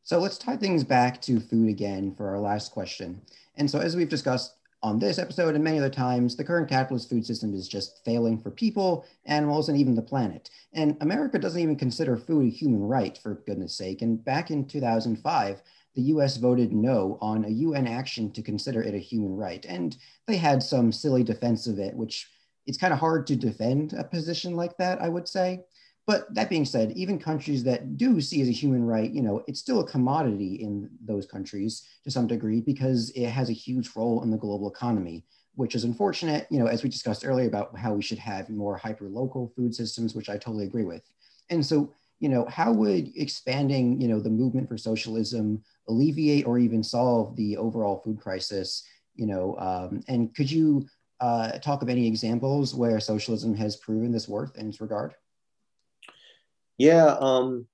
So let's tie things back to food again for our last question. And so, as we've discussed on this episode and many other times, the current capitalist food system is just failing for people, animals, and even the planet. And America doesn't even consider food a human right, for goodness sake. And back in 2005, the US voted no on a UN action to consider it a human right. And they had some silly defense of it, which it's kind of hard to defend a position like that, I would say. But that being said, even countries that do see as a human right, you know, it's still a commodity in those countries to some degree because it has a huge role in the global economy, which is unfortunate, you know, as we discussed earlier about how we should have more hyper-local food systems, which I totally agree with. And so, you know, how would expanding, you know, the movement for socialism alleviate or even solve the overall food crisis? You know, um, and could you uh, talk of any examples where socialism has proven this worth in this regard? Yeah, um,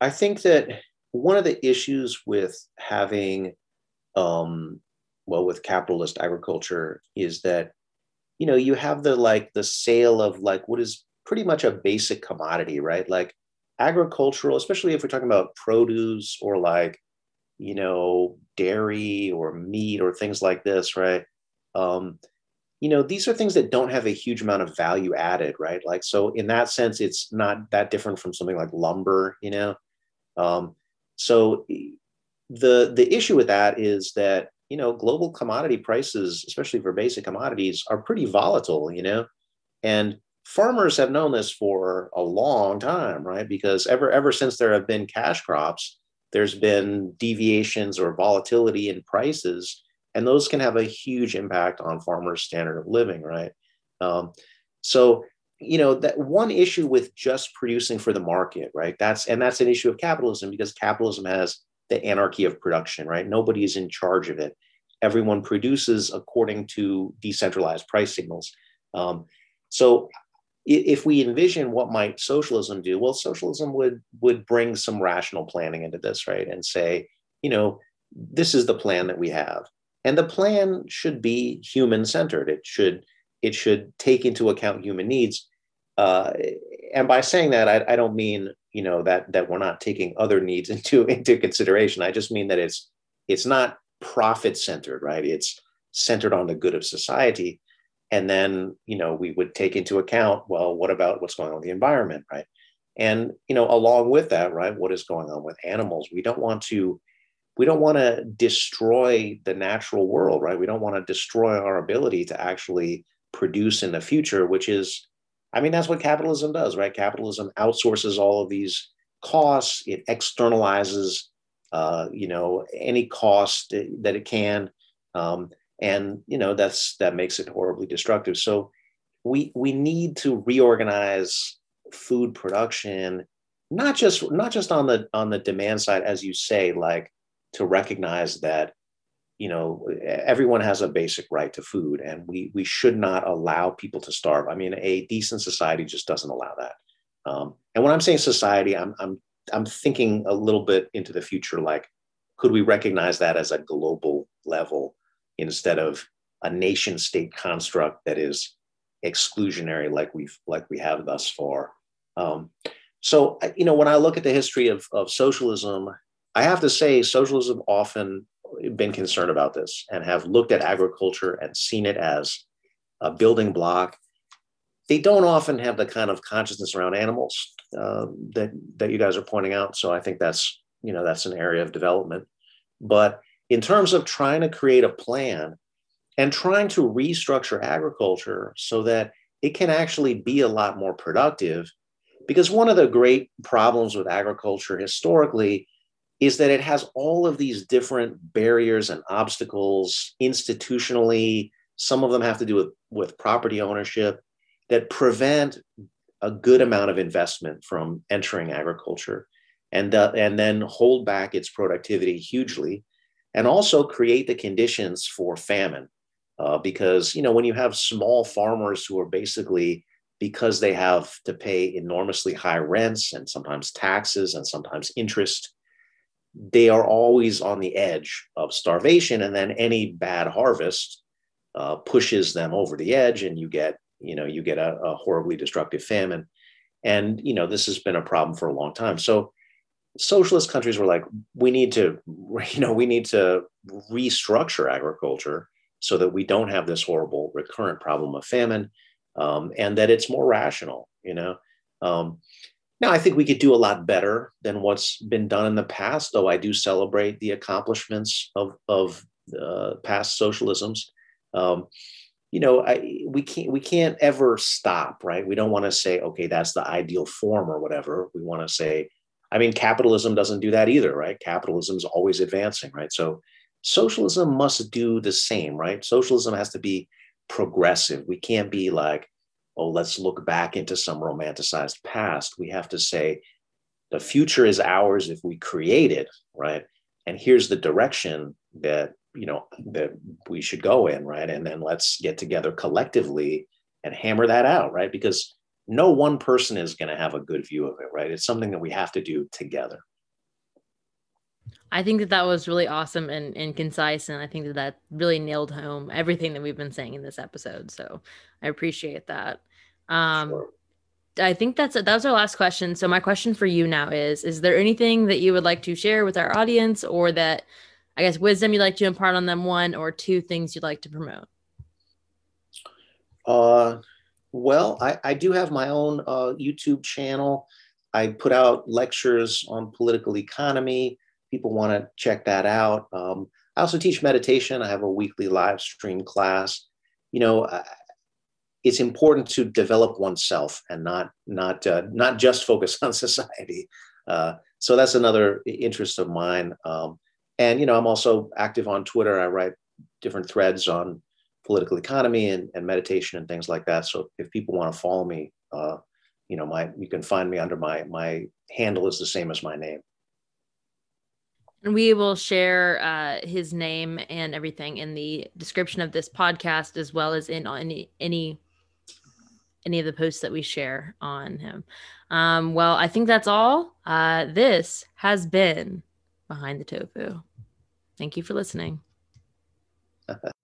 I think that one of the issues with having um, well, with capitalist agriculture is that, you know, you have the like the sale of like what is pretty much a basic commodity, right? Like agricultural, especially if we're talking about produce or like, you know, dairy or meat or things like this, right? Um, you know, these are things that don't have a huge amount of value added, right? Like, so in that sense, it's not that different from something like lumber, you know? Um, so the the issue with that is that you know global commodity prices, especially for basic commodities, are pretty volatile, you know, and farmers have known this for a long time, right? Because ever ever since there have been cash crops, there's been deviations or volatility in prices, and those can have a huge impact on farmers' standard of living, right? Um, so you know that one issue with just producing for the market right? That's and that's an issue of capitalism because capitalism has the anarchy of production right? Nobody is in charge of it. Everyone produces according to decentralized price signals. Um, so if we envision what might socialism do well socialism would would bring some rational planning into this right? And say you know this is the plan that we have and the plan should be human centered it should it should take into account human needs uh, and by saying that, I, I, don't mean you know that that we're not taking other needs into into consideration. I just mean that it's it's not profit centered, right? It's centered on the good of society, and then you know we would take into account well, what about what's going on with the environment, right? And you know, along with that, right, what is going on with animals? We don't want to we don't want to destroy the natural world, right? We don't want to destroy our ability to actually produce in the future, which is I mean, that's what capitalism does, right? Capitalism outsources all of these costs. It externalizes, uh, you know, any cost that it can, um, and you know that's that makes it horribly destructive. So we we need to reorganize food production, not just not just on the on the demand side, as you say, like to recognize that you know everyone has a basic right to food and we we should not allow people to starve. I mean a decent society just doesn't allow that. Um, and when i'm saying society i'm i'm i'm thinking a little bit into the future like could we recognize that as a global level instead of a nation state construct that is exclusionary like we've like we have thus far? Um, so you know when i look at the history of, of socialism i have to say socialism often been concerned about this and have looked at agriculture and seen it as a building block. They don't often have the kind of consciousness around animals uh, that that you guys are pointing out. So I think that's you know that's an area of development. But in terms of trying to create a plan and trying to restructure agriculture so that it can actually be a lot more productive, because one of the great problems with agriculture historically is that it has all of these different barriers and obstacles institutionally. Some of them have to do with, with property ownership that prevent a good amount of investment from entering agriculture and, uh, and then hold back its productivity hugely and also create the conditions for famine. Uh, because you know when you have small farmers who are basically because they have to pay enormously high rents and sometimes taxes and sometimes interest they are always on the edge of starvation and then any bad harvest uh, pushes them over the edge and you get you know you get a, a, horribly destructive famine. And you know this has been a problem for a long time. So socialist countries were like we need to you know we need to restructure agriculture so that we don't have this horrible recurrent problem of famine um, and that it's more rational you know? Um, now, I think we could do a lot better than what's been done in the past, though I do celebrate the accomplishments of, of uh, past socialisms. Um, you know, I, we can't we can't ever stop, right? We don't want to say, okay, that's the ideal form or whatever. We want to say, I mean, capitalism doesn't do that either, right? Capitalism is always advancing, right? So socialism must do the same, right? Socialism has to be progressive. We can't be like, oh, let's look back into some romanticized past. We have to say, the future is ours if we create it, right? And here's the direction that you know that we should go in, right? And then let's get together collectively and hammer that out, right? Because no one person is going to have a good view of it, right? It's something that we have to do together. I think that that was really awesome and, and concise. And I think that that really nailed home everything that we've been saying in this episode. So I appreciate that. Um, sure. I think that's that was our last question. So my question for you now is: Is there anything that you would like to share with our audience, or that I guess wisdom you'd like to impart on them? One or two things you'd like to promote. Uh, well, I, I do have my own uh, YouTube channel. I put out lectures on political economy. People want to check that out. Um, I also teach meditation. I have a weekly live stream class. You know, it's important to develop oneself and not not uh, not just focus on society. Uh, so that's another interest of mine. Um, and you know, I'm also active on Twitter. I write different threads on political economy and, and meditation and things like that. So if people want to follow me, uh, you know, my you can find me under my my handle is the same as my name. And we will share uh, his name and everything in the description of this podcast, as well as in any any any of the posts that we share on him. Um, well, I think that's all. Uh, this has been Behind the Tofu. Thank you for listening.